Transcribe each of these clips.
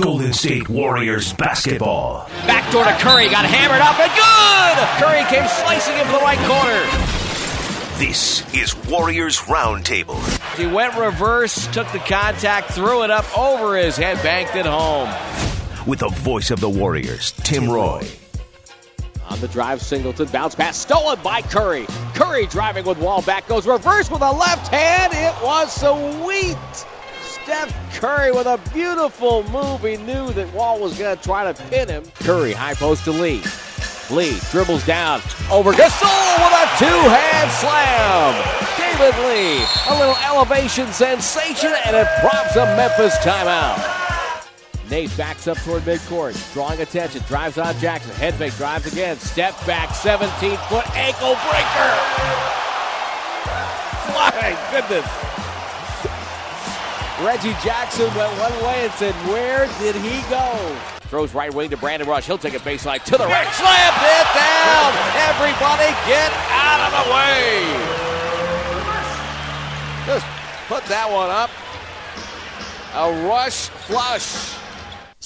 Golden State Warriors basketball. Backdoor to Curry, got hammered up and good! Curry came slicing into the right corner. This is Warriors Roundtable. He went reverse, took the contact, threw it up over his head, banked it home. With the voice of the Warriors, Tim Roye. On the drive, Singleton, bounce pass, stolen by Curry. Curry driving with wall back, goes reverse with a left hand. It was sweet. Steph Curry with a beautiful move. He knew that Wall was going to try to pin him. Curry, high post to Lee. Lee dribbles down over Gasol with a two-hand slam. David Lee, a little elevation sensation, and it prompts a Memphis timeout. Nate backs up toward midcourt, drawing attention, drives on Jackson. Head fake, drives again. Step back, 17 foot ankle breaker. My goodness. Reggie Jackson went one way and said, Where did he go? Throws right wing to Brandon Rush. He'll take a baseline to the right. Slammed it down. Everybody get out of the way. Just put that one up. A rush flush.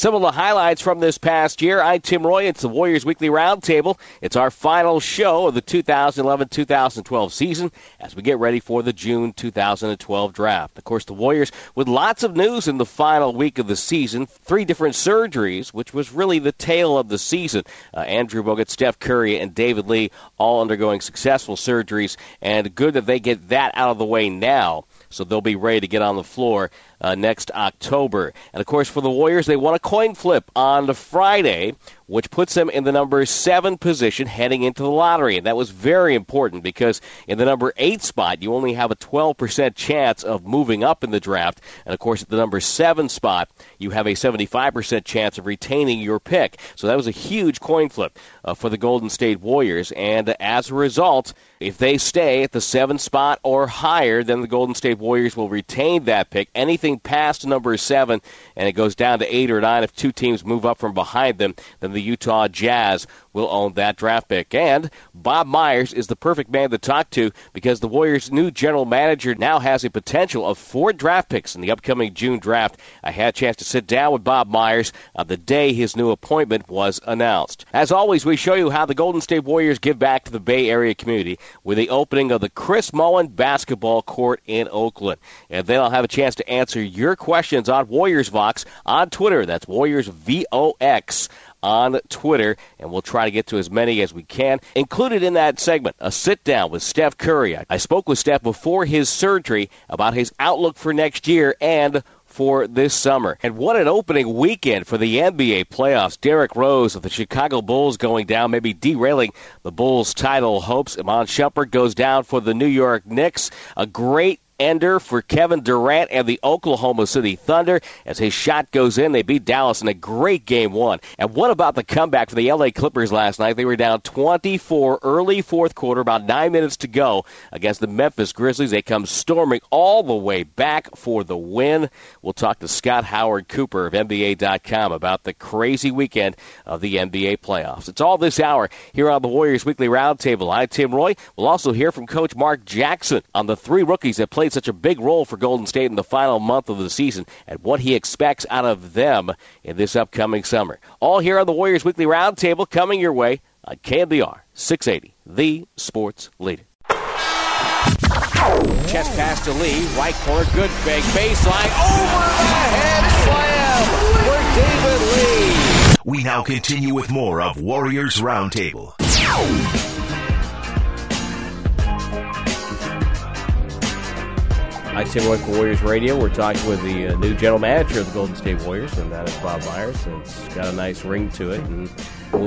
Some of the highlights from this past year. I'm Tim Roye. It's the Warriors Weekly Roundtable. It's our final show of the 2011-2012 season as we get ready for the June 2012 draft. Of course, the Warriors with lots of news in the final week of the season. Three different surgeries, which was really the tail of the season. Uh, Andrew Bogut, Steph Curry, and David Lee all undergoing successful surgeries, and good that they get that out of the way now so they'll be ready to get on the floor uh, next October. And of course, for the Warriors, they won a coin flip on Friday, which puts them in the number seven position heading into the lottery. And that was very important because in the number eight spot, you only have a 12% chance of moving up in the draft. And of course, at the number seven spot, you have a 75% chance of retaining your pick. So that was a huge coin flip uh, for the Golden State Warriors. And as a result, if they stay at the seven spot or higher, then the Golden State Warriors will retain that pick. Anything past number seven and it goes down to eight or nine if two teams move up from behind them, then the Utah Jazz will own that draft pick. And Bob Myers is the perfect man to talk to because the Warriors' new general manager now has a potential of four draft picks in the upcoming June draft. I had a chance to sit down with Bob Myers on the day his new appointment was announced. As always, we show you how the Golden State Warriors give back to the Bay Area community with the opening of the Chris Mullin basketball court in Oakland. And then I'll have a chance to answer your questions on Warriors Vox on Twitter. That's Warriors V O X on Twitter, and we'll try to get to as many as we can. Included in that segment, a sit down with Steph Curry. I spoke with Steph before his surgery about his outlook for next year and for this summer. And what an opening weekend for the NBA playoffs. Derrick Rose of the Chicago Bulls going down, maybe derailing the Bulls' title hopes. Iman Shumpert goes down for the New York Knicks. A great ender for Kevin Durant and the Oklahoma City Thunder. As his shot goes in, they beat Dallas in a great game one. And what about the comeback for the LA Clippers last night? They were down 24 early fourth quarter, about nine minutes to go against the Memphis Grizzlies. They come storming all the way back for the win. We'll talk to Scott Howard Cooper of NBA.com about the crazy weekend of the NBA playoffs. It's all this hour here on the Warriors Weekly Roundtable. I'm Tim Roye. We'll also hear from Coach Mark Jackson on the three rookies that played such a big role for Golden State in the final month of the season and what he expects out of them in this upcoming summer. All here on the Warriors Weekly Roundtable coming your way on KNBR 680, the sports leader. Chest pass to Lee, right corner, good fake, baseline, over the head slam for David Lee. We now continue with more of Warriors Roundtable. Tim Roye for Warriors Radio. We're talking with the uh, new general manager of the Golden State Warriors, and that is Bob Myers. And it's got a nice ring to it. And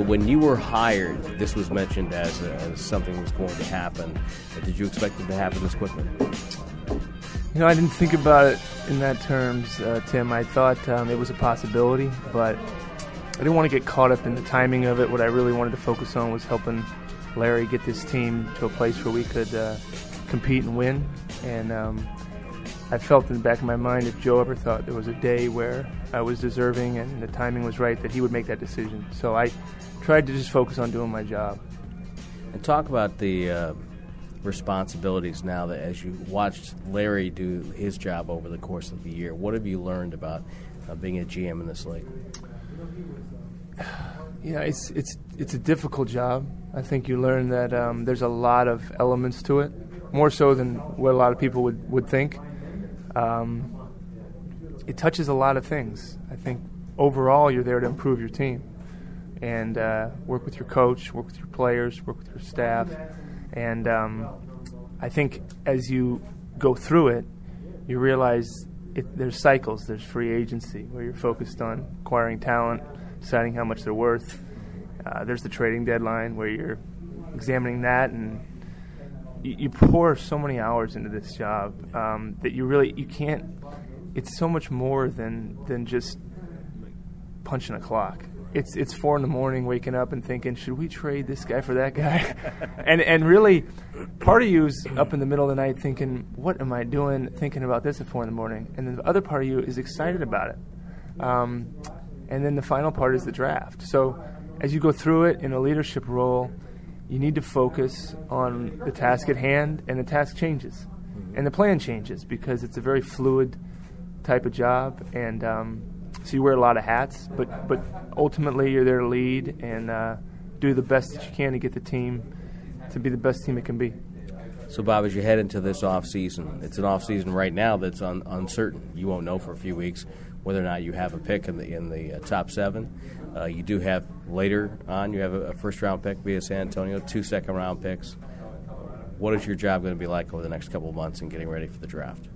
when you were hired, this was mentioned as, a, as something was going to happen. Did you expect it to happen this quickly? You know, I didn't think about it in that terms, uh, Tim. I thought um, it was a possibility, but I didn't want to get caught up in the timing of it. What I really wanted to focus on was helping Larry get this team to a place where we could uh, compete and win. And um, I felt in the back of my mind if Joe ever thought there was a day where I was deserving and the timing was right, that he would make that decision. So I tried to just focus on doing my job. And talk about the uh, responsibilities now that as you watched Larry do his job over the course of the year, what have you learned about uh, being a GM in this league? Yeah, it's it's it's a difficult job. I think you learn that um, there's a lot of elements to it, more so than what a lot of people would would think. Um, it touches a lot of things. I think overall, you're there to improve your team and uh, work with your coach, work with your players, work with your staff, and um, I think as you go through it, you realize it, there's cycles. There's free agency where you're focused on acquiring talent, deciding how much they're worth. Uh, there's the trading deadline where you're examining that, and you, pour so many hours into this job um, that you really you can't. It's so much more than than just punching a clock it's it's four in the morning, waking up and thinking, should we trade this guy for that guy? and and really, part of you is up in the middle of the night thinking, what am I doing? Thinking about this at four in the morning, and then the other part of you is excited about it. Um, and then the final part is the draft. So as you go through it in a leadership role, you need to focus on the task at hand, and the task changes, and the plan changes because it's a very fluid type of job, and um, so you wear a lot of hats, but but ultimately you're there to lead and uh, do the best that you can to get the team to be the best team it can be. So, Bob, as you head into this off season, it's an off season right now that's un- uncertain. You won't know for a few weeks whether or not you have a pick in the in the uh, top seven. Uh, you do have later on. You have a, a, first round pick via San Antonio, two second round picks. What is your job going to be like over the next couple of months in getting ready for the draft?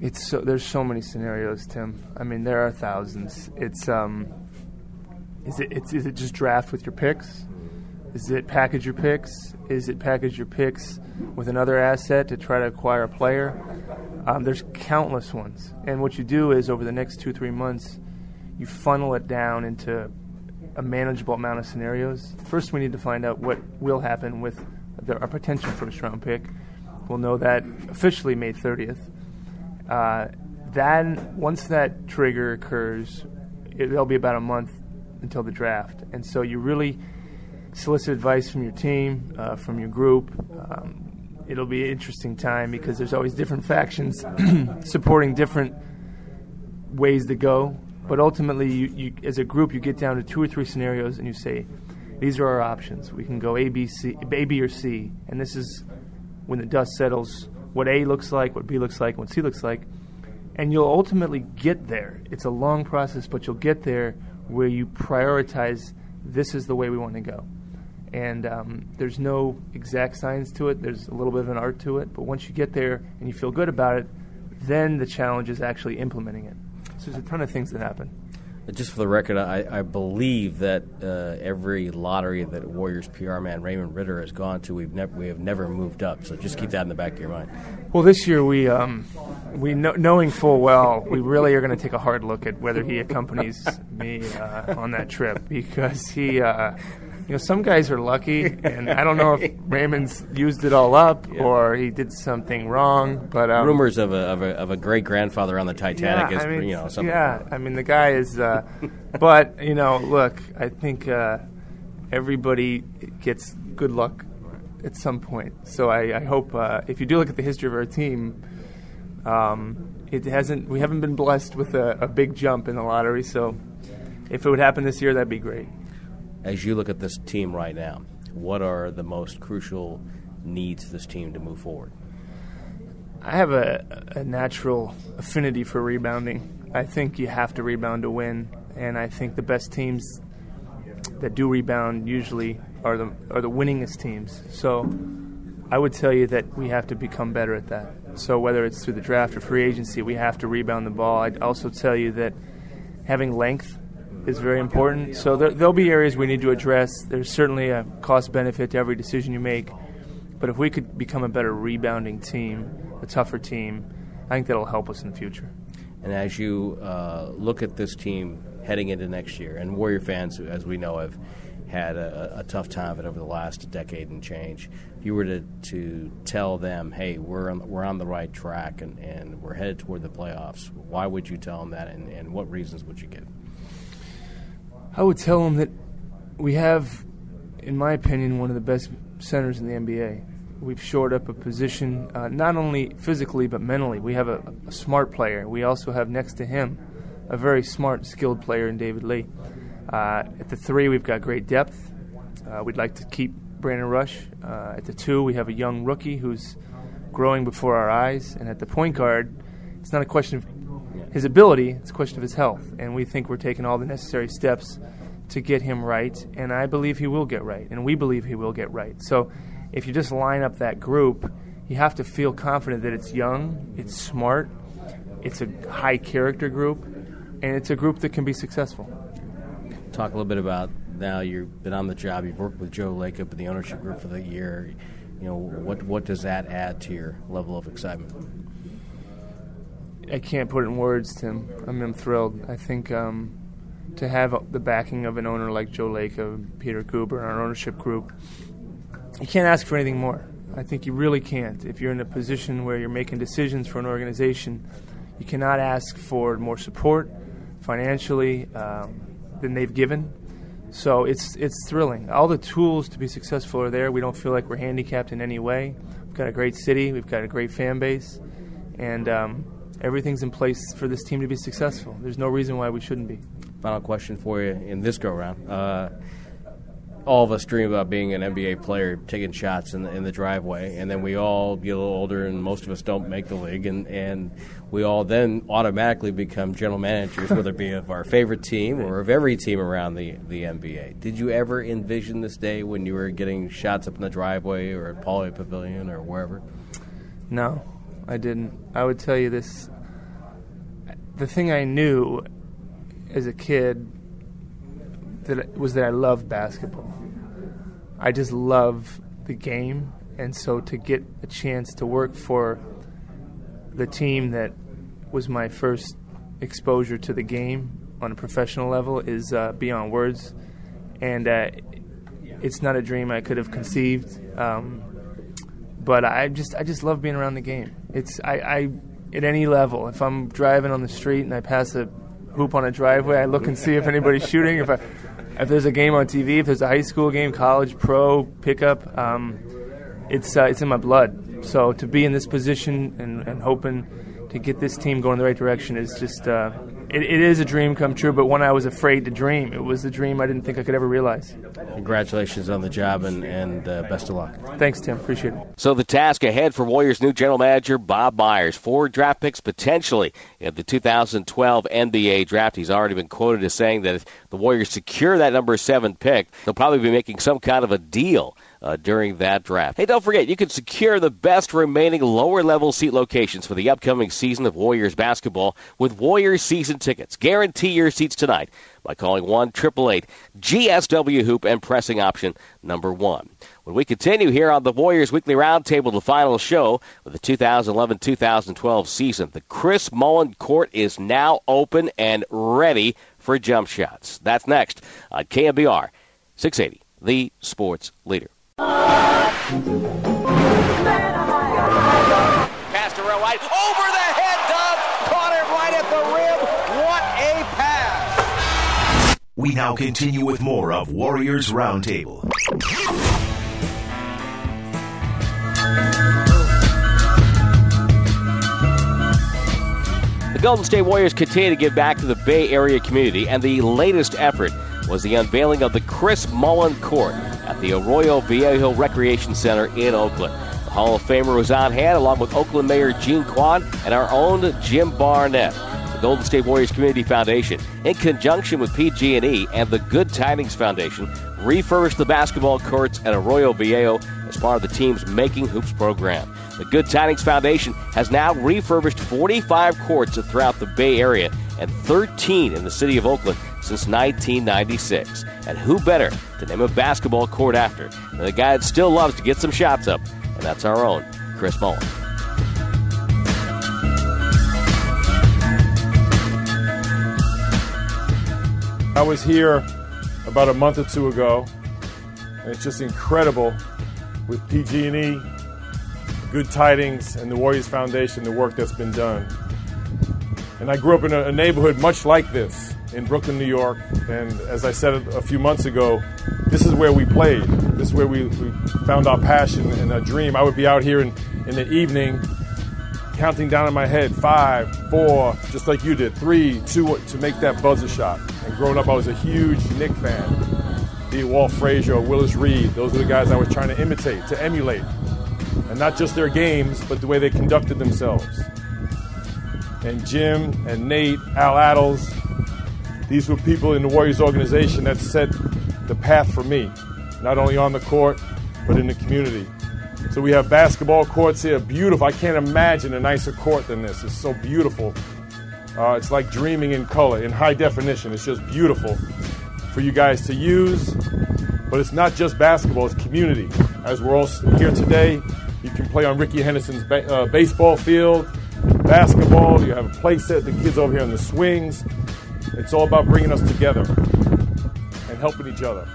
It's so there's so many scenarios, Tim. I mean, there are thousands. It's um, is it it's, is it just draft with your picks? Is it package your picks? Is it package your picks with another asset to try to acquire a player? Um, there's countless ones, and what you do is over the next two three months, you funnel it down into a manageable amount of scenarios. First, we need to find out what will happen with the, our potential first round pick. We'll know that officially May 30th. Uh, then once that trigger occurs, it, will be about a month until the draft, and so you really solicit advice from your team, uh, from your group. Um, it'll be an interesting time because there's always different factions supporting different ways to go. But ultimately, you, you, as a group, you get down to two or three scenarios, and you say, "These are our options. We can go A, B, C, A, B, or C." And this is when the dust settles what A looks like, what B looks like, what C looks like, and you'll ultimately get there. It's a long process, but you'll get there where you prioritize this is the way we want to go. And um, there's no exact science to it, there's a little bit of an art to it, but once you get there and you feel good about it, then the challenge is actually implementing it. So there's a ton of things that happen. Just for the record, I, I believe that uh, every lottery that Warriors PR man Raymond Ridder has gone to, we've never we have never moved up. So just keep that in the back of your mind. Well, this year we um, we know, knowing full well we really are going to take a hard look at whether he accompanies me uh, on that trip because he. Uh, you know, some guys are lucky, and I don't know if Raymond's used it all up yeah. or he did something wrong. But um, rumors of a, of a, of a great grandfather on the Titanic yeah, is, I mean, you know, something. Yeah, I mean, the guy is. Uh, but you know, look, I think uh, everybody gets good luck at some point. So I, I hope uh, if you do look at the history of our team. Um, it hasn't. We haven't been blessed with a, a big jump in the lottery, so if it would happen this year, that'd be great as you look at this team right now, what are the most crucial needs this team to move forward? I have a, a natural affinity for rebounding. I think you have to rebound to win, and I think the best teams that do rebound usually are the are the winningest teams. So I would tell you that we have to become better at that. So whether it's through the draft or free agency, we have to rebound the ball. I'd also tell you that having length is very important. So there, will be areas we need to address. There's certainly a cost benefit to every decision you make. But if we could become a better rebounding team, a tougher team, I think that'll help us in the future. And as you uh, look at this team heading into next year, and Warrior fans, as we know, have had a, a, tough time of it over the last decade and change. If you were to, to tell them, hey, we're on, we're on the right track and, and we're headed toward the playoffs, why would you tell them that and, and what reasons would you give? I would tell him that we have, in my opinion, one of the best centers in the NBA. We've shored up a position, uh, not only physically but mentally. We have a, a, smart player. We also have next to him a very smart, skilled player in David Lee. Uh, at the three, we've got great depth. Uh, we'd like to keep Brandon Rush. Uh, at the two, we have a young rookie who's growing before our eyes. And at the point guard, it's not a question of his ability, it's a question of his health. And we think we're taking all the necessary steps to get him right. And I believe he will get right. And we believe he will get right. So if you just line up that group, you have to feel confident that it's young, it's smart, it's a high character group, and it's a group that can be successful. Talk a little bit about now you've been on the job, you've worked with Joe Lacob in the ownership group for the year. You know, what, what does that add to your level of excitement? I can't put it in words, Tim. I'm, I'm thrilled. I think um, to have the backing of an owner like Joe Lacob, Peter Guber, our ownership group, you can't ask for anything more. I think you really can't. If you're in a position where you're making decisions for an organization, you cannot ask for more support financially um, than they've given. So it's it's thrilling. All the tools to be successful are there. We don't feel like we're handicapped in any way. We've got a great city. We've got a great fan base, and um, everything's in place for this team to be successful. There's no reason why we shouldn't be. Final question for you in this go round. Uh, all of us dream about being an NBA player, taking shots in the, in the driveway, and then we all get a little older, and most of us don't make the league, and, and we all then automatically become general managers, whether it be of our favorite team or of every team around the, the NBA. Did you ever envision this day when you were getting shots up in the driveway or at Pauley Pavilion or wherever? No, I didn't. I would tell you this. The thing I knew as a kid that was that I loved basketball. I just love the game, and so to get a chance to work for the team that was my first exposure to the game on a professional level is uh, beyond words, and uh, it's not a dream I could have conceived. Um, but I just I just love being around the game. It's I, I at any level. If I'm driving on the street and I pass a hoop on a driveway, I look and see if anybody's shooting. If I if there's a game on TV, if there's a high school game, college, pro, pickup, um, it's uh, it's in my blood. So to be in this position and, and hoping to get this team going in the right direction is just uh, it, it is a dream come true, but one I was afraid to dream. It was a dream I didn't think I could ever realize. Congratulations on the job and, and uh, best of luck. Thanks, Tim. Appreciate it. So the task ahead for Warriors' new general manager, Bob Myers. Four draft picks potentially in the 2012 NBA draft. He's already been quoted as saying that if the Warriors secure that number seven pick, they'll probably be making some kind of a deal uh, during that draft. Hey, don't forget, you can secure the best remaining lower level seat locations for the upcoming season of Warriors basketball with Warriors season tickets. Guarantee your seats tonight by calling 1 888 GSW Hoop and pressing option number 1. When we continue here on the Warriors Weekly Roundtable, the final show of the 2011 2012 season, the Chris Mullin Court is now open and ready for jump shots. That's next on KNBR 680, the sports leader. Pass to White. Over the head, Dub. Caught it right at the rim. What a pass. We now continue with more of Warriors Roundtable. The Golden State Warriors continue to give back to the Bay Area community, and the latest effort was the unveiling of the Chris Mullin Court at the Arroyo Viejo Recreation Center in Oakland. The Hall of Famer was on hand along with Oakland Mayor Jean Quan and our own Jim Barnett. The Golden State Warriors Community Foundation, in conjunction with PG&E and the Good Tidings Foundation, refurbished the basketball courts at Arroyo Viejo as part of the team's Making Hoops program. The Good Tidings Foundation has now refurbished 45 courts throughout the Bay Area and 13 in the city of Oakland since 1996. And who better to name a basketball court after than the guy that still loves to get some shots up, and that's our own Chris Mullin. I was here about a month or two ago, and it's just incredible with PG&E, Good Tidings, and the Warriors Foundation, the work that's been done. And I grew up in a, neighborhood much like this in Brooklyn, New York. And as I said a few months ago, this is where we played. This is where we, we found our passion and our dream. I would be out here in, in the evening counting down in my head five, four, just like you did, three, two, to make that buzzer shot. And growing up, I was a huge Knick fan. Be Walt Frazier, Willis Reed, those were the guys I was trying to imitate, to emulate. And not just their games, but the way they conducted themselves. And Jim and Nate, Al Attles, these were people in the Warriors organization that set the path for me, not only on the court, but in the community. So we have basketball courts here, beautiful. I can't imagine a nicer court than this. It's so beautiful. Uh, it's like dreaming in color, in high definition. It's just beautiful for you guys to use. But it's not just basketball, it's community. As we're all here today, you can play on Rickey Henderson's ba- uh, baseball field, basketball, you have a play set, the kids over here on the swings. It's all about bringing us together and helping each other.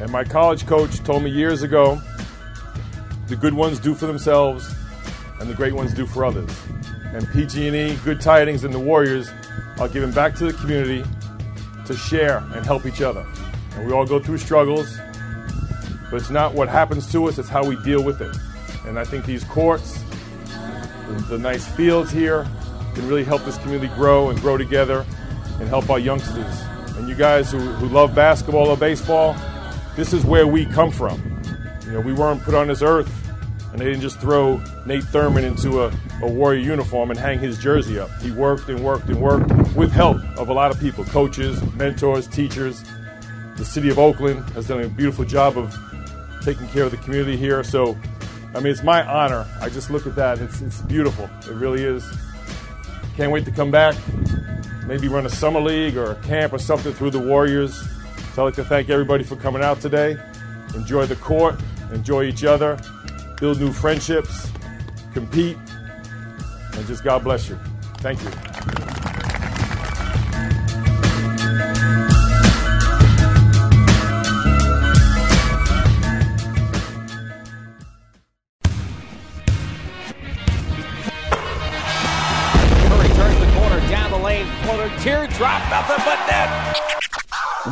And my college coach told me years ago the good ones do for themselves and the great ones do for others. And PG&E, Good Tidings, and the Warriors are giving back to the community to share and help each other. And we all go through struggles, but it's not what happens to us, it's how we deal with it. And I think these courts, the, nice fields here, can really help this community grow and grow together and help our youngsters. And you guys who, who love basketball or baseball, this is where we come from. You know, we weren't put on this earth and they didn't just throw Nate Thurmond into a, a Warrior uniform and hang his jersey up. He worked and worked and worked with help of a lot of people coaches, mentors, teachers. The city of Oakland has done a beautiful job of taking care of the community here. So, I mean, it's my honor. I just look at that. It's, it's beautiful. It really is. Can't wait to come back. Maybe run a summer league or a camp or something through the Warriors. So I'd like to thank everybody for coming out today. Enjoy the court, enjoy each other, build new friendships, compete, and just God bless you. Thank you.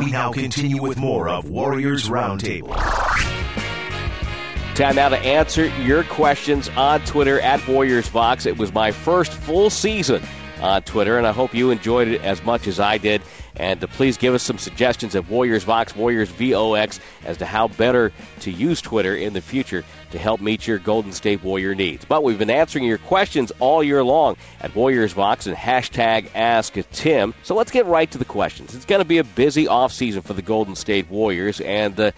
We now continue with more of Warriors Roundtable. Time now to answer your questions on Twitter at WarriorsVox. It was my first full season on Twitter, and I hope you enjoyed it as much as I did. And uh, please give us some suggestions at WarriorsVox, Warriors VOX, as to how better to use Twitter in the future to help meet your Golden State Warrior needs. But we've been answering your questions all year long at Warriors Vox and hashtag Ask Tim. So let's get right to the questions. It's going to be a busy offseason for the Golden State Warriors, and uh,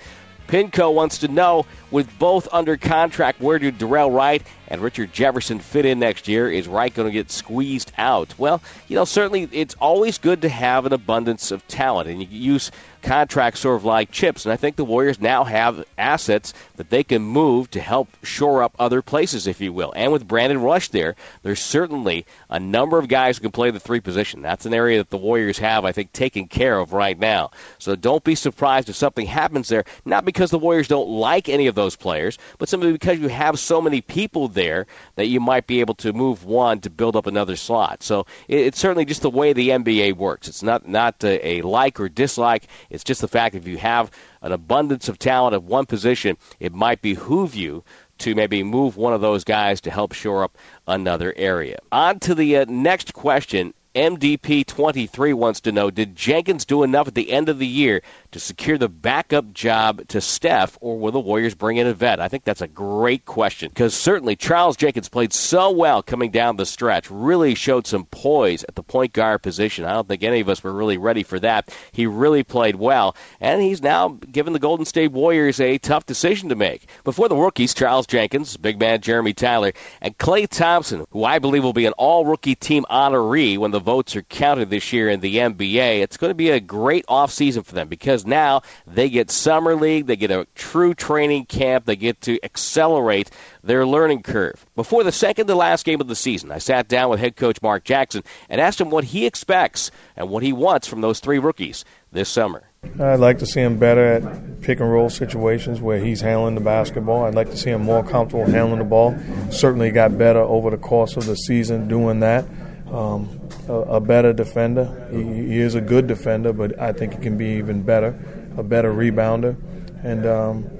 Pinco wants to know, with both under contract, where do Dorell Wright and Richard Jefferson fit in next year? Is Wright going to get squeezed out? Well, you know, certainly it's always good to have an abundance of talent, and you use contracts sort of like chips. And I think the Warriors now have assets that they can move to help shore up other places, if you will. And with Brandon Rush there, there's certainly a number of guys who can play the three position. That's an area that the Warriors have, I think, taken care of right now. So don't be surprised if something happens there, not because the Warriors don't like any of those players, but simply because you have so many people there that you might be able to move one to build up another slot. So it's certainly just the way the NBA works. It's not, not a, a like or dislike. It's just the fact if you have an abundance of talent at one position, it might behoove you to maybe move one of those guys to help shore up another area. On to the uh, next question. MDP23 wants to know Did Jenkins do enough at the end of the year to secure the backup job to Steph, or will the Warriors bring in a vet? I think that's a great question because certainly Charles Jenkins played so well coming down the stretch, really showed some poise at the point guard position. I don't think any of us were really ready for that. He really played well, and he's now given the Golden State Warriors a tough decision to make. Before the rookies, Charles Jenkins, big man Jeremy Tyler, and Klay Thompson, who I believe will be an all rookie team honoree when the votes are counted this year in the NBA. It's going to be a great offseason for them because now they get summer league, they get a true training camp, they get to accelerate their learning curve. Before the second to last game of the season, I sat down with head coach Mark Jackson and asked him what he expects and what he wants from those three rookies this summer. I'd like to see him better at pick and roll situations where he's handling the basketball. I'd like to see him more comfortable handling the ball. Certainly got better over the course of the season doing that. Um, a, a, better defender. He, he, is a good defender, but I think he can be even better. A better rebounder, and um,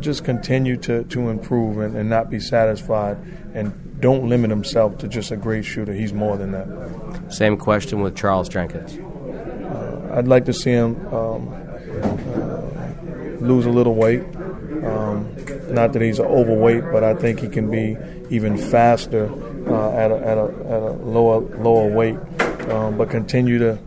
just continue to, to improve and, and not be satisfied and don't limit himself to just a great shooter. He's more than that. Same question with Charles Jenkins. Uh, I'd like to see him um, uh, lose a little weight. Um, not that he's overweight, but I think he can be even faster uh, at, a, at, a, at a lower lower weight. Um, but continue to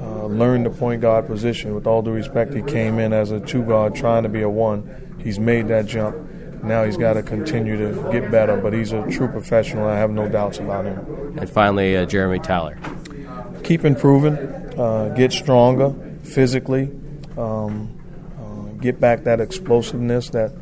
uh, learn the point guard position. With all due respect, he came in as a two guard trying to be a one. He's made that jump. Now he's got to continue to get better, but he's a true professional. I have no doubts about him. And finally, uh, Jeremy Tyler. Keep improving, uh, get stronger physically, um, uh, get back that explosiveness that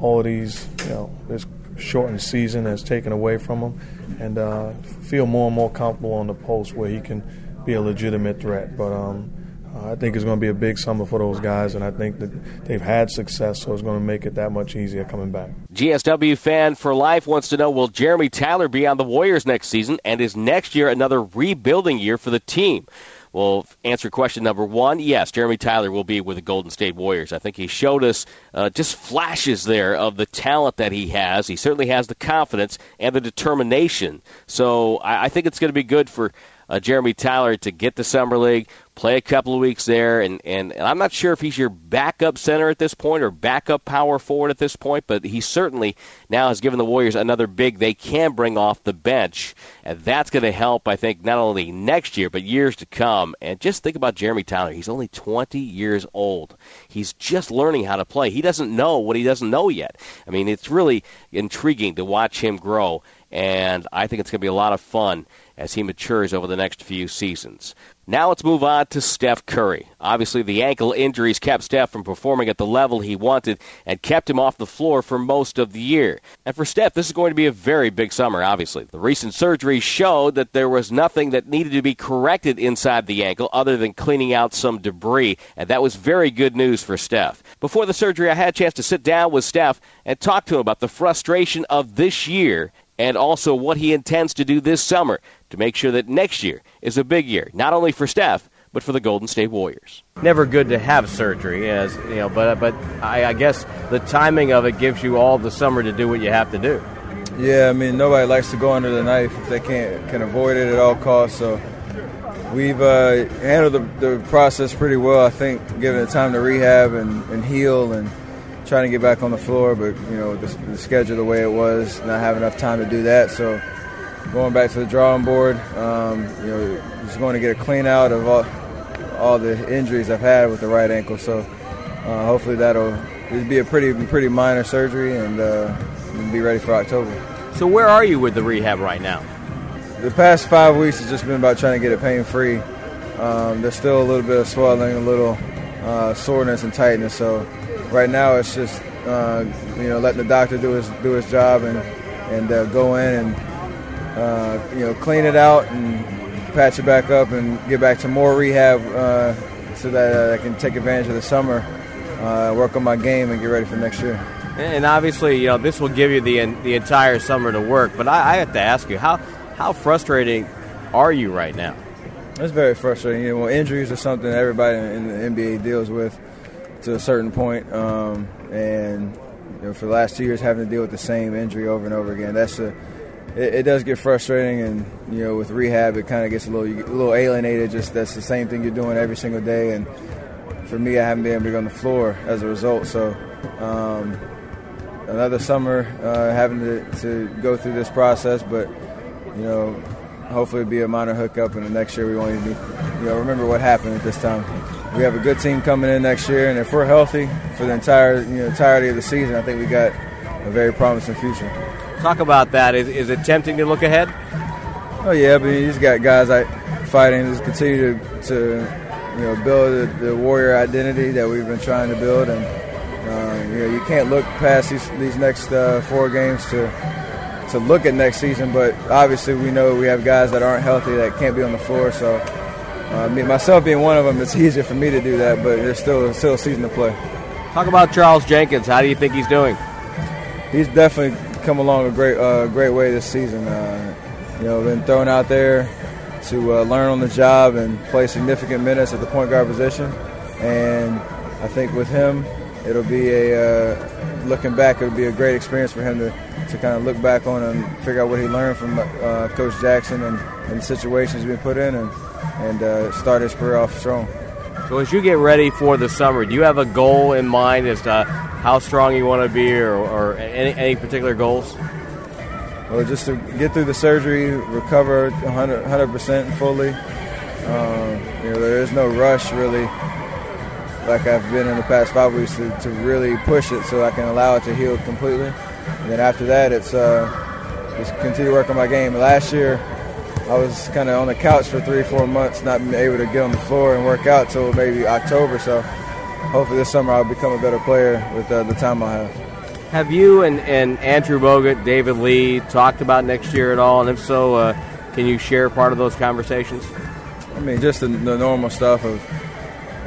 all of these, you know, this shortened season has taken away from him, and uh, feel more and more comfortable on the post where he can be a legitimate threat. But um, I think it's going to be a big summer for those guys, and I think that they've had success, so it's going to make it that much easier coming back. GSW fan for life wants to know: Will Jeremy Tyler be on the Warriors next season, and is next year another rebuilding year for the team? We'll answer question number one. Yes, Jeremy Tyler will be with the Golden State Warriors. I think he showed us uh, just flashes there of the talent that he has. He certainly has the confidence and the determination. So I, I think it's going to be good for uh, Jeremy Tyler to get the summer league, play a couple of weeks there, and, and, and I'm not sure if he's your backup center at this point or backup power forward at this point, but he certainly now has given the Warriors another big they can bring off the bench, and that's going to help, I think, not only next year but years to come. And just think about Jeremy Tyler; he's only 20 years old. He's just learning how to play. He doesn't know what he doesn't know yet. I mean, it's really intriguing to watch him grow, and I think it's going to be a lot of fun as he matures over the next few seasons. Now let's move on to Steph Curry. Obviously, the ankle injuries kept Steph from performing at the level he wanted and kept him off the floor for most of the year. And for Steph, this is going to be a very big summer, obviously. The recent surgery showed that there was nothing that needed to be corrected inside the ankle other than cleaning out some debris, and that was very good news for Steph. Before the surgery, I had a chance to sit down with Steph and talk to him about the frustration of this year and also what he intends to do this summer to make sure that next year is a big year, not only for Steph, but for the Golden State Warriors. Never good to have surgery, as you know, but but I, I guess the timing of it gives you all the summer to do what you have to do. Yeah, I mean nobody likes to go under the knife if they can't can avoid it at all costs. So we've uh, handled the, the, process pretty well. I think, given the time to rehab and, and heal and trying to get back on the floor, but you know the, the, schedule the way it was, not have enough time to do that. So going back to the drawing board, um, you know, just going to get a clean out of all, all the injuries I've had with the right ankle. So uh, hopefully that'll it'll be a pretty pretty minor surgery and, uh, be ready for October. So where are you with the rehab right now? The past five weeks has just been about trying to get it pain free. Um, there's still a little bit of swelling, a little uh, soreness and tightness. So right now it's just uh, you know letting the doctor do his do his job and and uh, go in and uh, you know clean it out and patch it back up and get back to more rehab uh, so that I can take advantage of the summer, uh, work on my game and get ready for next year. And obviously, you know this will give you the the entire summer to work. But I, I have to ask you how how frustrating are you right now? It's very frustrating. You know, injuries are something everybody in the NBA deals with to a certain point. Um, and you know, for the last two years, having to deal with the same injury over and over again, that's a it, it does get frustrating. And you know, with rehab, it kind of gets a little a little alienated. Just that's the same thing you're doing every single day. And for me, I haven't been able to get on the floor as a result. So. Um, another summer uh, having to, to go through this process, but you know, hopefully it'll be a minor hookup, and the next year we won't even be, you know, remember what happened at this time we have a good team coming in next year, and if we're healthy for the entire you know, entirety of the season, I think we got a very promising future. Talk about that. Is, is it tempting to look ahead? Oh yeah, but you just got guys like fighting, just continue to, to you know build the, the, warrior identity that we've been trying to build, and uh, you know you can't look past these these next uh, four games to to look at next season. But obviously, we know we have guys that aren't healthy that can't be on the floor, so uh, me, myself being one of them, it's easier for me to do that, but there's still still a season to play. Talk about Charles Jenkins. How do you think he's doing? He's definitely come along a great uh, great way this season. Uh, you know, been thrown out there to uh, learn on the job and play significant minutes at the point guard position, and I think with him, it'll be a uh, looking back, It'll be a great experience for him to, to kind of look back on and figure out what he learned from uh, Coach Jackson and, and the situations he's been put in and, and uh, start his career off strong. So as you get ready for the summer, do you have a goal in mind as to how strong you want to be or, or any, any particular goals? Well, just to get through the surgery, recover 100 percent fully. Um, you know, there is no rush really, like I've been in the past five weeks to, to really push it so I can allow it to heal completely. And then after that, it's uh, just continue working my game. Last year, I was kind of on the couch for three, four months, not being able to get on the floor and work out till maybe October. So hopefully this summer I'll become a better player with uh, the time I have. Have you and, and Andrew Bogut, David Lee talked about next year at all? And if so, uh, can you share part of those conversations? I mean, just the, the normal stuff of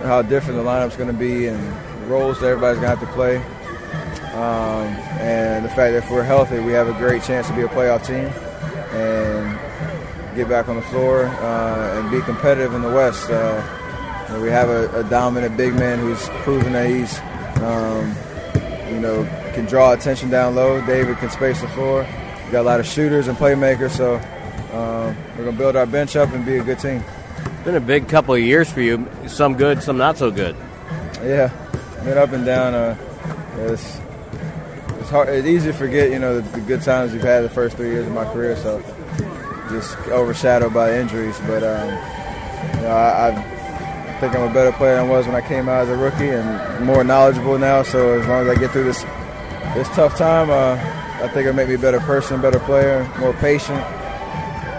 how different the lineup's going to be and roles that everybody's going to have to play. Um, and the fact that if we're healthy, we have a great chance to be a playoff team and get back on the floor uh, and be competitive in the West. Uh, we have a, a, dominant big man who's proven that he's, um, you know, can draw attention down low. David can space the floor. We got a lot of shooters and playmakers, so um, we're gonna build our bench up and be a good team. It's been a big couple of years for you. Some good, some not so good. Yeah, been up and down. Uh, it's it's hard. It's easy to forget, you know, the, the, good times we've had the first three years of my career. So just overshadowed by injuries. But um, you know, I, I think I'm a better player than I was when I came out as a rookie, and more knowledgeable now. So as long as I get through this this tough time, uh, I think it'll make me a better person, better player, more patient,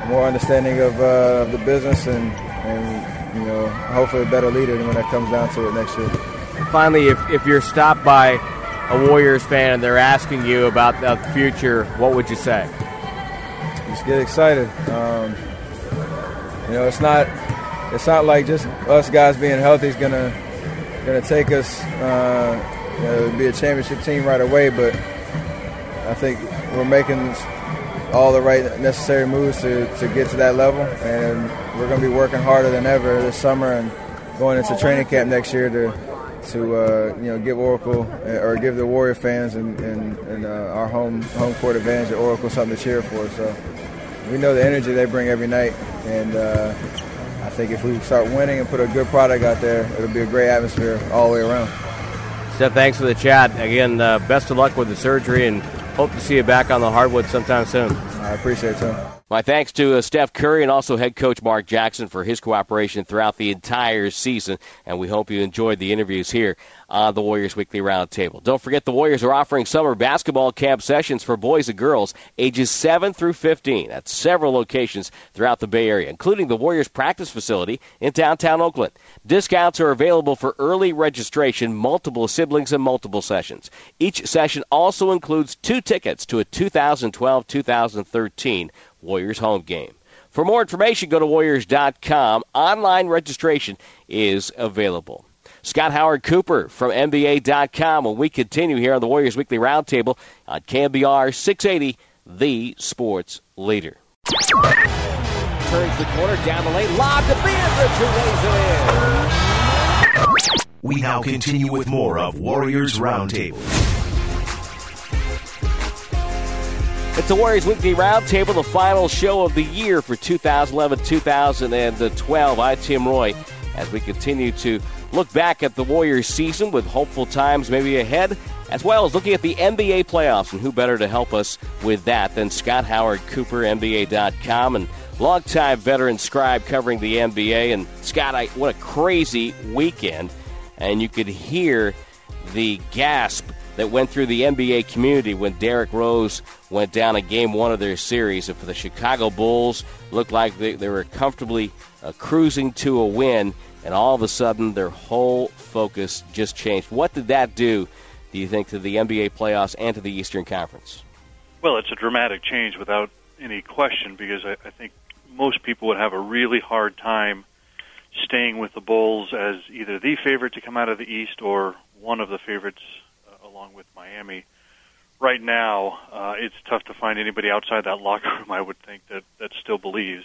more understanding of, uh, of the business, and, and you know, hopefully a better leader when it comes down to it next year. Finally, if, if you're stopped by a Warriors fan and they're asking you about the future, what would you say? Get excited. Um, you know, it's not it's not like just us guys being healthy is gonna gonna take us. Uh, you know, be a championship team right away, but I think we're making all the right necessary moves to, to get to that level, and we're to be working harder than ever this summer and going into training camp next year to to uh, you know give Oracle or give the Warrior fans and, and, and uh, our home home court advantage at Oracle something to cheer for. So we know the energy they bring every night, and uh, I think if we start winning and put a good product out there, it'll be a great atmosphere all the way around. Steph, thanks for the chat. Again, uh, best of luck with the surgery and hope to see you back on the hardwood sometime soon. I appreciate it, Tim. My thanks to uh, Steph Curry and also head coach Mark Jackson for his cooperation throughout the entire season. And we hope you enjoyed the interviews here on the Warriors Weekly Roundtable. Don't forget the Warriors are offering summer basketball camp sessions for boys and girls ages 7 through 15 at several locations throughout the Bay Area, including the Warriors practice facility in downtown Oakland. Discounts are available for early registration, multiple siblings, and multiple sessions. Each session also includes two tickets to a 2012 2013 Warriors home game. For more information, go to Warriors.com. Online registration is available. Scott Howard Cooper from NBA.com when we continue here on the Warriors Weekly Roundtable on KNBR 680, the sports leader. Turns the corner down the lane, lob to Bambridge, who lays it in. We now continue with more of Warriors Roundtable. It's the Warriors Weekly Roundtable, the final show of the year for 2011 2012. I'm Tim Roye as we continue to look back at the Warriors season with hopeful times maybe ahead, as well as looking at the NBA playoffs. And who better to help us with that than Scott Howard Cooper, NBA.com, and longtime veteran scribe covering the NBA. And Scott, I, what a crazy weekend. And you could hear the gasp that went through the NBA community when Derrick Rose went down in game one of their series. And for the Chicago Bulls, looked like they, they were comfortably uh, cruising to a win and all of a sudden their whole focus just changed. What did that do, do you think, to the NBA playoffs and to the Eastern Conference? Well, it's a dramatic change without any question because I, I think most people would have a really hard time staying with the Bulls as either the favorite to come out of the East or one of the favorites uh, along with Miami. Right now, uh, it's tough to find anybody outside that locker room. I would think that that still believes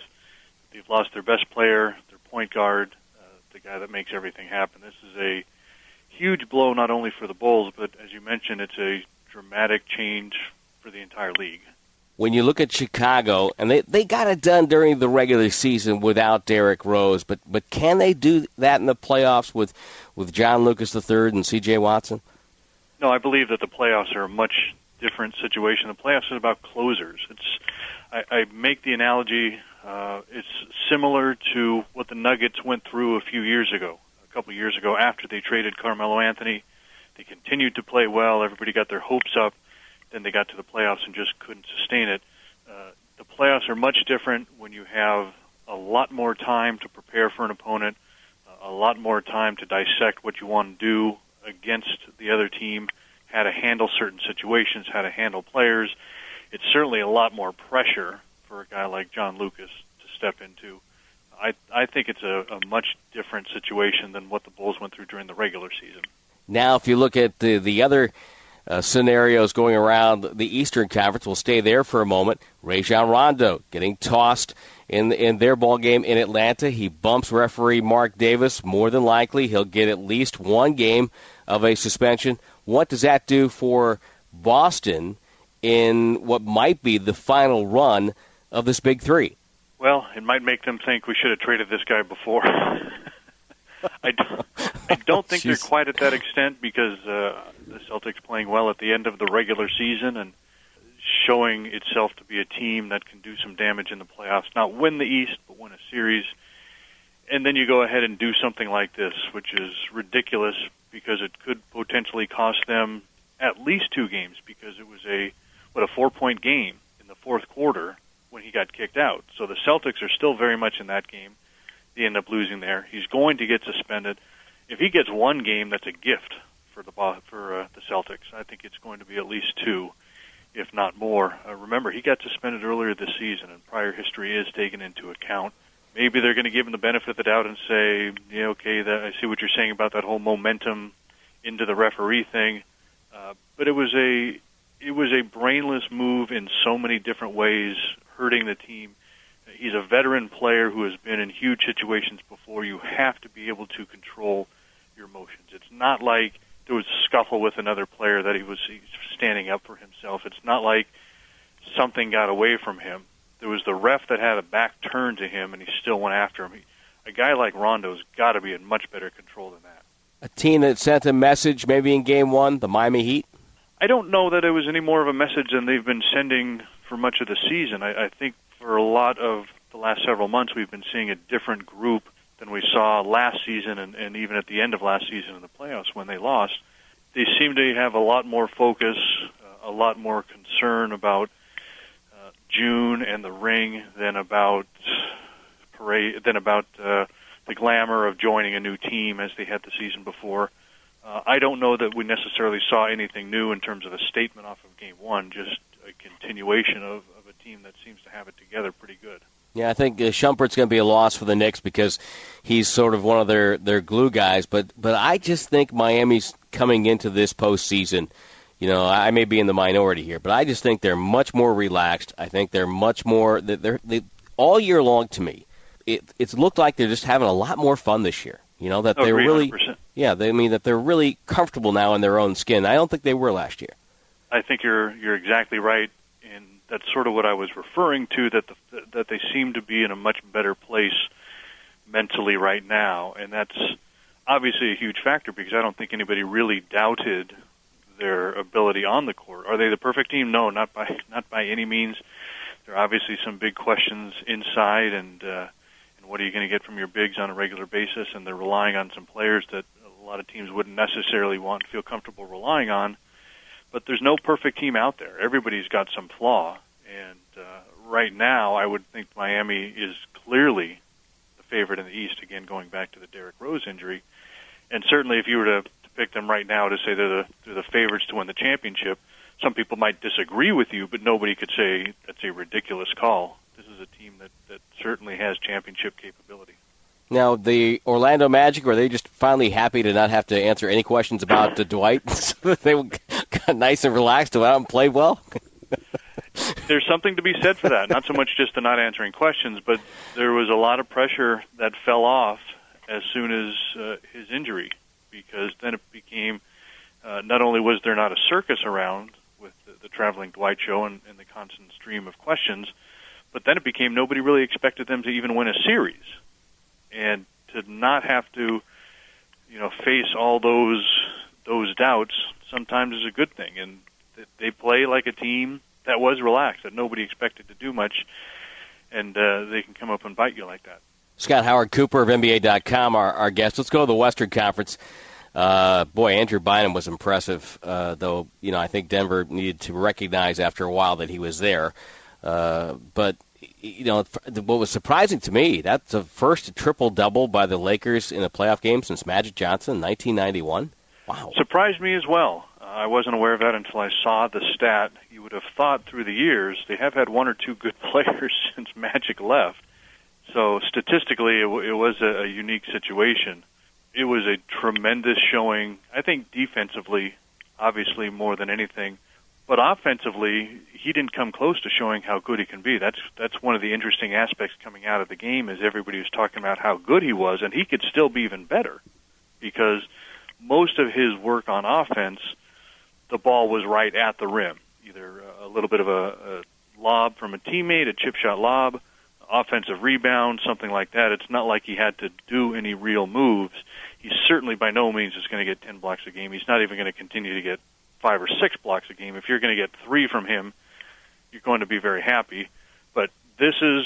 they've lost their best player, their point guard, the guy that makes everything happen. This is a huge blow not only for the Bulls, but as you mentioned, it's a dramatic change for the entire league. When you look at Chicago, and they, they got it done during the regular season without Derrick Rose, but but can they do that in the playoffs with, with John Lucas III and C.J. Watson? No, I believe that the playoffs are a much different situation. The playoffs is about closers. It's I, I make the analogy. Uh, it's similar to what the Nuggets went through a few years ago, a couple years ago after they traded Carmelo Anthony. They continued to play well. Everybody got their hopes up. Then they got to the playoffs and just couldn't sustain it. Uh, the playoffs are much different when you have a lot more time to prepare for an opponent, uh, a lot more time to dissect what you want to do against the other team, how to handle certain situations, how to handle players. It's certainly a lot more pressure for a guy like John Lucas to step into. I I think it's a, a much different situation than what the Bulls went through during the regular season. Now, if you look at the, the other uh, scenarios going around the Eastern Conference, we'll stay there for a moment. Rajon Rondo getting tossed in in their ball game in Atlanta. He bumps referee Marc Davis. More than likely, he'll get at least one game of a suspension. What does that do for Boston in what might be the final run of this Big Three? Well, it might make them think we should have traded this guy before. I don't, I don't think they're quite at that extent because uh, the Celtics playing well at the end of the regular season and showing itself to be a team that can do some damage in the playoffs, not win the East, but win a series. And then you go ahead and do something like this, which is ridiculous because it could potentially cost them at least two games because it was a what a four point game in the fourth quarter when he got kicked out. So the Celtics are still very much in that game they end up losing there. He's going to get suspended. If he gets one game, that's a gift for the for uh, the Celtics. I think it's going to be at least two, if not more. Uh, remember, he got suspended earlier this season, and prior history is taken into account. Maybe they're going to give him the benefit of the doubt and say, "Yeah, okay, that, I see what you're saying about that whole momentum into the referee thing." Uh, but it was a it was a brainless move in so many different ways, hurting the team he's a veteran player who has been in huge situations before. You have to be able to control your emotions. It's not like there was a scuffle with another player that he was standing up for himself. It's not like something got away from him. There was the ref that had a back turn to him, and he still went after him. He, a guy like Rondo's got to be in much better control than that. A team that sent a message maybe in Game One, the Miami Heat. I don't know that it was any more of a message than they've been sending for much of the season. I, I think for a lot of the last several months, we've been seeing a different group than we saw last season and, and even at the end of last season in the playoffs when they lost. They seem to have a lot more focus, uh, a lot more concern about uh, June and the ring than about parade than about uh, the glamour of joining a new team as they had the season before. Uh, I don't know that we necessarily saw anything new in terms of a statement off of Game One, just a continuation of, of a team that seems to have it together pretty good. Yeah, I think uh, Shumpert's going to be a loss for the Knicks because he's sort of one of their, their glue guys. But but I just think Miami's coming into this postseason. You know, I may be in the minority here, but I just think they're much more relaxed. I think they're much more. They're, they all year long to me. It it's looked like they're just having a lot more fun this year. You know that they're really 100%. yeah. They I mean that they're really comfortable now in their own skin. I don't think they were last year. I think you're you're exactly right and that's sort of what I was referring to. That the, that they seem to be in a much better place mentally right now, and that's obviously a huge factor because I don't think anybody really doubted their ability on the court. Are they the perfect team? No, not by not by any means. There are obviously some big questions inside, and uh, and what are you going to get from your bigs on a regular basis? And they're relying on some players that a lot of teams wouldn't necessarily want to feel comfortable relying on but there's no perfect team out there. Everybody's got some flaw, and uh, right now, I would think Miami is clearly the favorite in the East. Again, going back to the Derrick Rose injury, and certainly if you were to, to pick them right now to say they're the they're the favorites to win the championship, some people might disagree with you, but nobody could say that's a ridiculous call. This is a team that that certainly has championship capability. Now, the Orlando Magic, are they just finally happy to not have to answer any questions about the Dwight? so they got nice and relaxed to out and play well? There's something to be said for that. Not so much just the not answering questions, but there was a lot of pressure that fell off as soon as uh, his injury, because then it became uh, not only was there not a circus around with the, the traveling Dwight show and, and the constant stream of questions. But then it became nobody really expected them to even win a series, and to not have to, you know, face all those those doubts sometimes is a good thing. And they play like a team that was relaxed, that nobody expected to do much, and uh, they can come up and bite you like that. Scott Howard Cooper of NBA.com, our, our guest. Let's go to the Western Conference. Uh, boy, Andrew Bynum was impressive, uh, though. You know, I think Denver needed to recognize after a while that he was there. Uh, but you know, what was surprising to me that's the first triple double by the Lakers in a playoff game since Magic Johnson, in 1991. Wow, surprised me as well. Uh, I wasn't aware of that until I saw the stat. You would have thought through the years they have had one or two good players since Magic left. So statistically, it, it was a, a unique situation. It was a tremendous showing. I think defensively, obviously more than anything, but offensively, he didn't come close to showing how good he can be. That's that's one of the interesting aspects coming out of the game is everybody was talking about how good he was, and he could still be even better because most of his work on offense, the ball was right at the rim, either a little bit of a, a lob from a teammate, a chip shot lob, offensive rebound, something like that. It's not like he had to do any real moves. He certainly by no means is going to get 10 blocks a game. He's not even going to continue to get five or six blocks a game. If you're going to get three from him, you're going to be very happy. But this is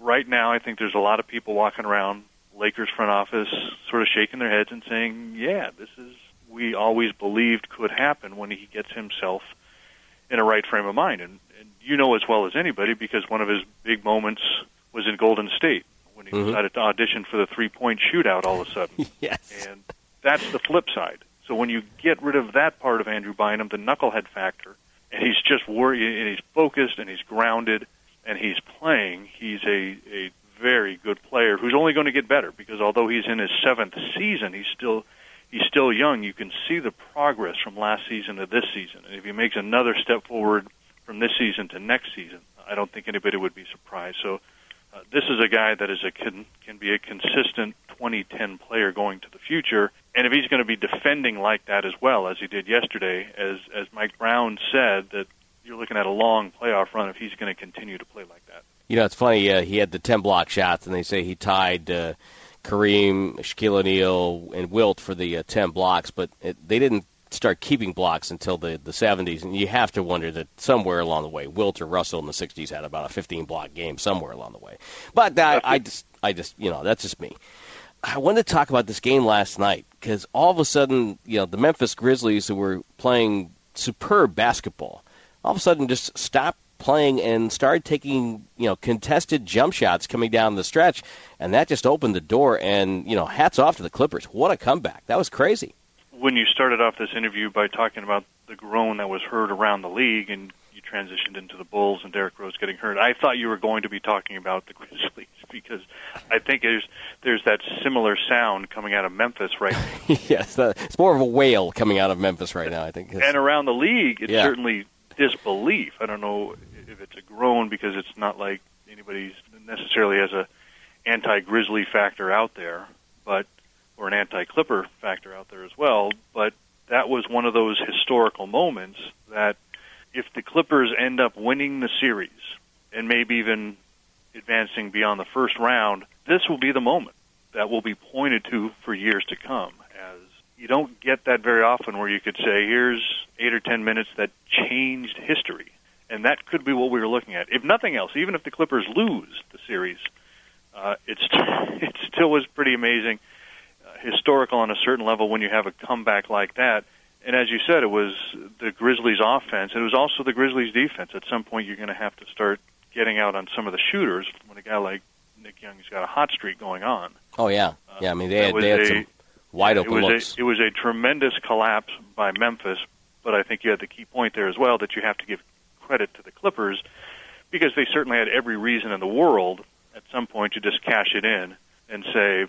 right now. I think there's a lot of people walking around Lakers front office, sort of shaking their heads and saying, "Yeah, this is we always believed could happen when he gets himself in a right frame of mind." And, and you know as well as anybody because one of his big moments was in Golden State when he mm-hmm. decided to audition for the three-point shootout all of a sudden. yes, and that's the flip side. So when you get rid of that part of Andrew Bynum, the knucklehead factor, and he's just worried and he's focused and he's grounded and he's playing, he's a, a very good player who's only going to get better because although he's in his seventh season, he's still he's still young. You can see the progress from last season to this season, and if he makes another step forward from this season to next season, I don't think anybody would be surprised. So uh, this is a guy that is a can can be a consistent 2010 player going to the future. And if he's going to be defending like that as well as he did yesterday, as as Mike Brown said, that you're looking at a long playoff run if he's going to continue to play like that. You know, it's funny. Uh, he had the 10 block shots, and they say he tied uh, Kareem, Shaquille O'Neal, and Wilt for the uh, 10 blocks, but it, they didn't start keeping blocks until the, the 70s, and you have to wonder that somewhere along the way, Wilt or Russell in the 60s had about a 15 block game somewhere along the way. But I, I just, I just, you know, that's just me. I wanted to talk about this game last night because all of a sudden, you know, the Memphis Grizzlies who were playing superb basketball, all of a sudden just stopped playing and started taking, you know, contested jump shots coming down the stretch, and that just opened the door. And you know, hats off to the Clippers. What a comeback! That was crazy when you started off this interview by talking about the groan that was heard around the league and you transitioned into the Bulls and Derrick Rose getting hurt, I thought you were going to be talking about the Grizzlies because I think there's there's that similar sound coming out of Memphis right now. yes, uh, it's more of a wail coming out of Memphis right now, I think. And around the league, it's yeah. certainly disbelief. I don't know if it's a groan because it's not like anybody's necessarily has a anti-Grizzly factor out there, but an anti-Clipper factor out there as well. But that was one of those historical moments that if the Clippers end up winning the series and maybe even advancing beyond the first round, this will be the moment that will be pointed to for years to come. As you don't get that very often, where you could say, "Here's eight or ten minutes that changed history," and that could be what we were looking at. If nothing else, even if the Clippers lose the series, uh, it's it still was pretty amazing historical on a certain level when you have a comeback like that. And as you said, it was the Grizzlies' offense. It was also the Grizzlies' defense. At some point, you're going to have to start getting out on some of the shooters when a guy like Nick Young's got a hot streak going on. Oh yeah, yeah. I mean, they uh, had, they had a, some wide open it was looks. A, it was a tremendous collapse by Memphis, but I think you had the key point there as well that you have to give credit to the Clippers because they certainly had every reason in the world at some point to just cash it in and say,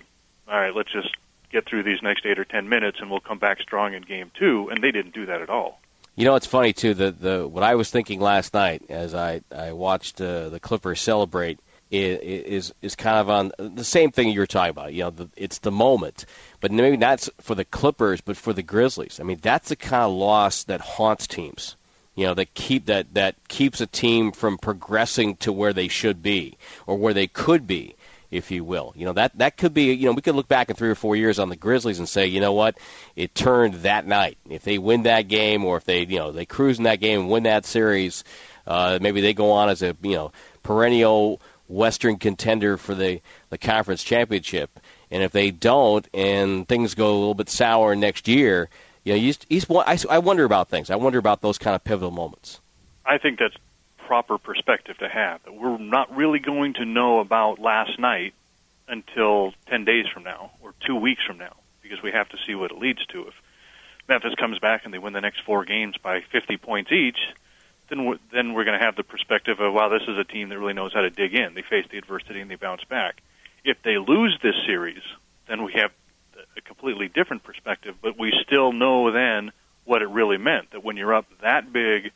all right, let's just get through these next eight or ten minutes, and we'll come back strong in game two. And they didn't do that at all. You know, it's funny too. The the what I was thinking last night as I I watched uh, the Clippers celebrate is is kind of on the same thing you were talking about. You know, the, it's the moment, but maybe not for the Clippers, but for the Grizzlies. I mean, that's the kind of loss that haunts teams. you know, that keep that that keeps a team from progressing to where they should be or where they could be, if you will. You know, that that could be. You know, we could look back in three or four years on the Grizzlies and say, you know what, it turned that night. If they win that game, or if they, you know, they cruise in that game and win that series, uh, maybe they go on as a, you know, perennial Western contender for the the conference championship. And if they don't, and things go a little bit sour next year you know, he's, he's, I, I wonder about things. I wonder about those kind of pivotal moments. I think that's proper perspective to have. That we're not really going to know about last night until 10 days from now or two weeks from now because we have to see what it leads to. If Memphis comes back and they win the next four games by 50 points each, then we're, then we're going to have the perspective of, wow, this is a team that really knows how to dig in. They face the adversity and they bounce back. If they lose this series, then we have a completely different perspective, but we still know then what it really meant. That when you're up that big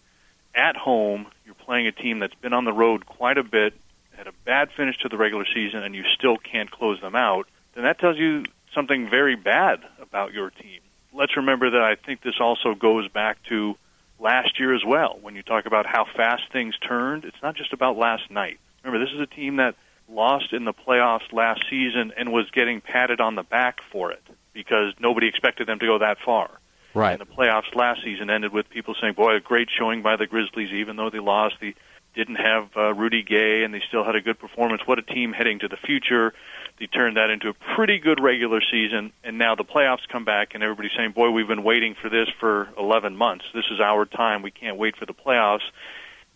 at home, you're playing a team that's been on the road quite a bit, had a bad finish to the regular season, and you still can't close them out, then that tells you something very bad about your team. Let's remember that I think this also goes back to last year as well. When you talk about how fast things turned, it's not just about last night. Remember, this is a team that lost in the playoffs last season and was getting patted on the back for it because nobody expected them to go that far. Right. And the playoffs last season ended with people saying, "Boy, a great showing by the Grizzlies, even though they lost. They didn't have uh, Rudy Gay, and they still had a good performance. What a team heading to the future!" They turned that into a pretty good regular season, and now the playoffs come back, and everybody's saying, "Boy, we've been waiting for this for 11 months. This is our time. We can't wait for the playoffs."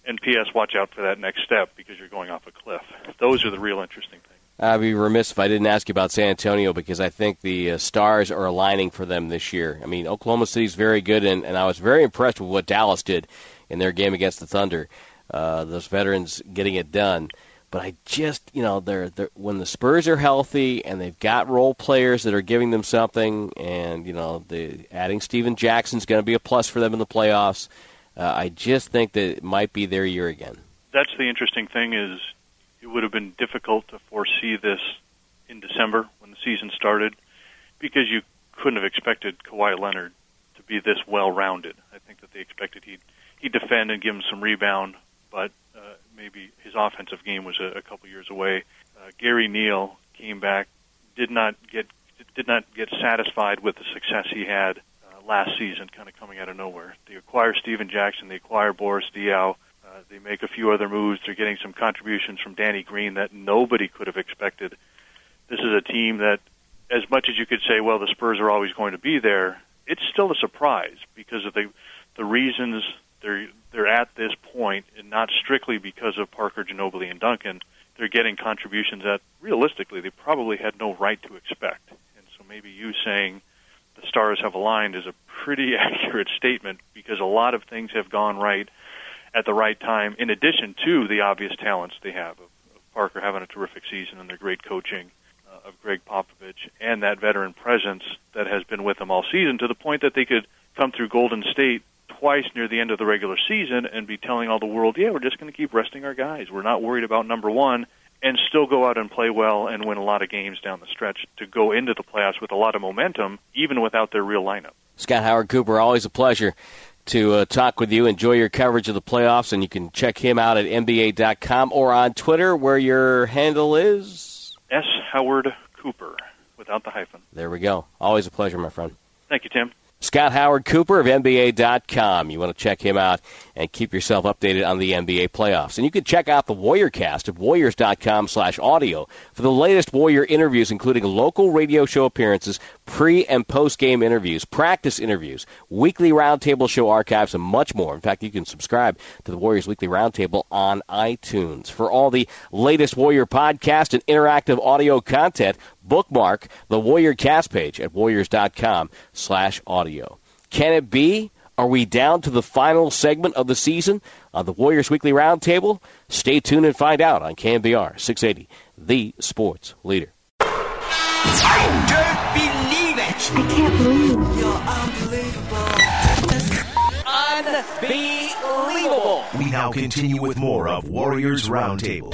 And P.S. Watch out for that next step because you're going off a cliff. Those are the real interesting things. I'd be remiss if I didn't ask you about San Antonio because I think the uh, stars are aligning for them this year. I mean, Oklahoma City's very good, and, and I was very impressed with what Dallas did in their game against the Thunder. Uh, those veterans getting it done. But I just, you know, they're, they're when the Spurs are healthy and they've got role players that are giving them something, and you know, the adding Stephen Jackson's going to be a plus for them in the playoffs. Uh, I just think that it might be their year again. That's the interesting thing is it would have been difficult to foresee this in December when the season started because you couldn't have expected Kawhi Leonard to be this well-rounded. I think that they expected he'd he'd defend and give him some rebound, but uh, maybe his offensive game was a, a couple years away. Uh, Gary Neal came back, did not get did not get satisfied with the success he had last season, kind of coming out of nowhere. They acquire Stephen Jackson, they acquire Boris Diaw, uh, they make a few other moves. They're getting some contributions from Danny Green that nobody could have expected. This is a team that, as much as you could say, well, the Spurs are always going to be there, it's still a surprise because of the the reasons they're they're at this point, and not strictly because of Parker, Ginobili, and Duncan. They're getting contributions that realistically they probably had no right to expect. And so maybe you saying the stars have aligned is a pretty accurate statement because a lot of things have gone right at the right time, in addition to the obvious talents they have of, of Parker having a terrific season and their great coaching uh, of Gregg Popovich and that veteran presence that has been with them all season to the point that they could come through Golden State twice near the end of the regular season and be telling all the world, yeah, we're just going to keep resting our guys. We're not worried about number one and still go out and play well and win a lot of games down the stretch to go into the playoffs with a lot of momentum, even without their real lineup. Scott Howard Cooper, always a pleasure to uh, talk with you. Enjoy your coverage of the playoffs, and you can check him out at NBA.com or on Twitter, where your handle is S. Howard Cooper, without the hyphen. There we go. Always a pleasure, my friend. Thank you, Tim. Scott Howard Cooper of NBA.com. You want to check him out and keep yourself updated on the NBA playoffs. And you can check out the Warrior cast at Warriors.com slash audio for the latest Warrior interviews, including local radio show appearances, pre and post game interviews, practice interviews, weekly roundtable show archives, and much more. In fact, you can subscribe to the Warriors Weekly Roundtable on iTunes. For all the latest Warrior podcast and interactive audio content, bookmark the Warrior cast page at warriors.com slash audio. Can it be? Are we down to the final segment of the season on the Warriors Weekly Roundtable? Stay tuned and find out on KNBR 680, the sports leader. I don't believe it! I can't believe You're unbelievable! Unbelievable! We now continue with more of Warriors Roundtable.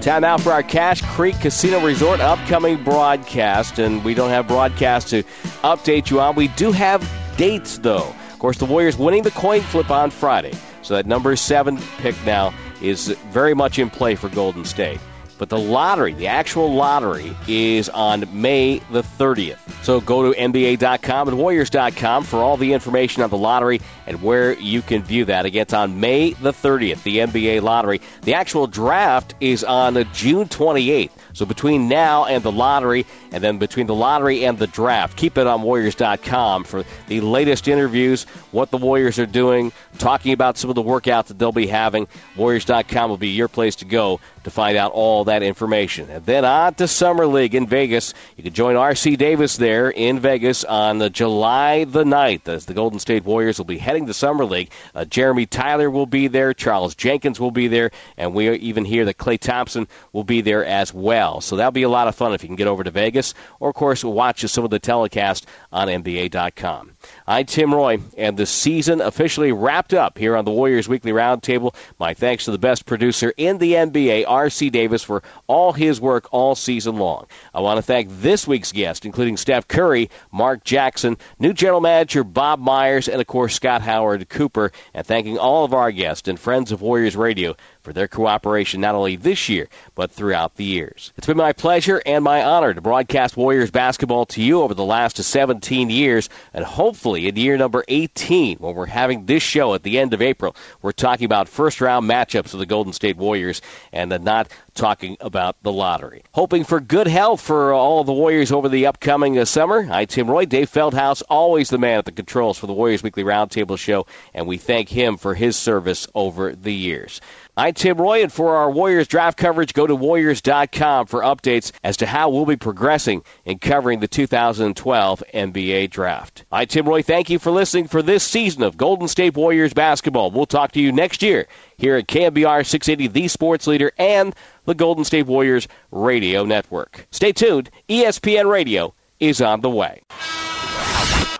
Time out for our Cache Creek Casino Resort upcoming broadcast, and we don't have broadcast to update you on. We do have dates, though. Of course, the Warriors winning the coin flip on Friday. So that number seven pick now is very much in play for Golden State. But the lottery, the actual lottery, is on May the 30th. So go to NBA.com and Warriors.com for all the information on the lottery and where you can view that. Again, it's on May the 30th, the NBA lottery. The actual draft is on June 28th. So between now and the lottery, and then between the lottery and the draft, keep it on Warriors.com for the latest interviews, what the Warriors are doing, talking about some of the workouts that they'll be having. Warriors.com will be your place to go to find out all that information. And then on to Summer League in Vegas. You can join R.C. Davis there in Vegas on the July the 9th as the Golden State Warriors will be heading to Summer League. Uh, Jeremy Tyler will be there, Charles Jenkins will be there, and we even hear that Klay Thompson will be there as well. So that'll be a lot of fun if you can get over to Vegas, or of course watch some of the telecast on NBA.com. I'm Tim Roye, and the season officially wrapped up here on the Warriors Weekly Roundtable. My thanks to the best producer in the NBA, R.C. Davis, for all his work all season long. I want to thank this week's guests, including Steph Curry, Mark Jackson, new general manager Bob Myers, and of course Scott Howard Cooper, and thanking all of our guests and friends of Warriors Radio for their cooperation not only this year, but throughout the years. It's been my pleasure and my honor to broadcast Warriors basketball to you over the last 17 years, and hopefully in year number 18, when we're having this show at the end of April, we're talking about first round matchups of the Golden State Warriors and not talking about the lottery. Hoping for good health for all the Warriors over the upcoming uh, summer. I, Tim Roye, Dave Feldhouse, always the man at the controls for the Warriors Weekly Roundtable show, and we thank him for his service over the years. I'm Tim Roye, and for our Warriors draft coverage, go to Warriors.com for updates as to how we'll be progressing in covering the 2012 NBA draft. I'm Tim Roye. Thank you for listening for this season of Golden State Warriors basketball. We'll talk to you next year here at KNBR 680, the sports leader, and the Golden State Warriors radio network. Stay tuned. ESPN Radio is on the way.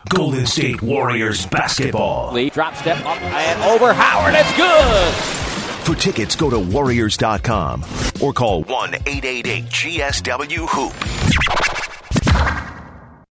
Golden State Warriors basketball. Lee drop step up and over Howard. It's good. For tickets, go to warriors.com or call 1 888 GSW Hoop.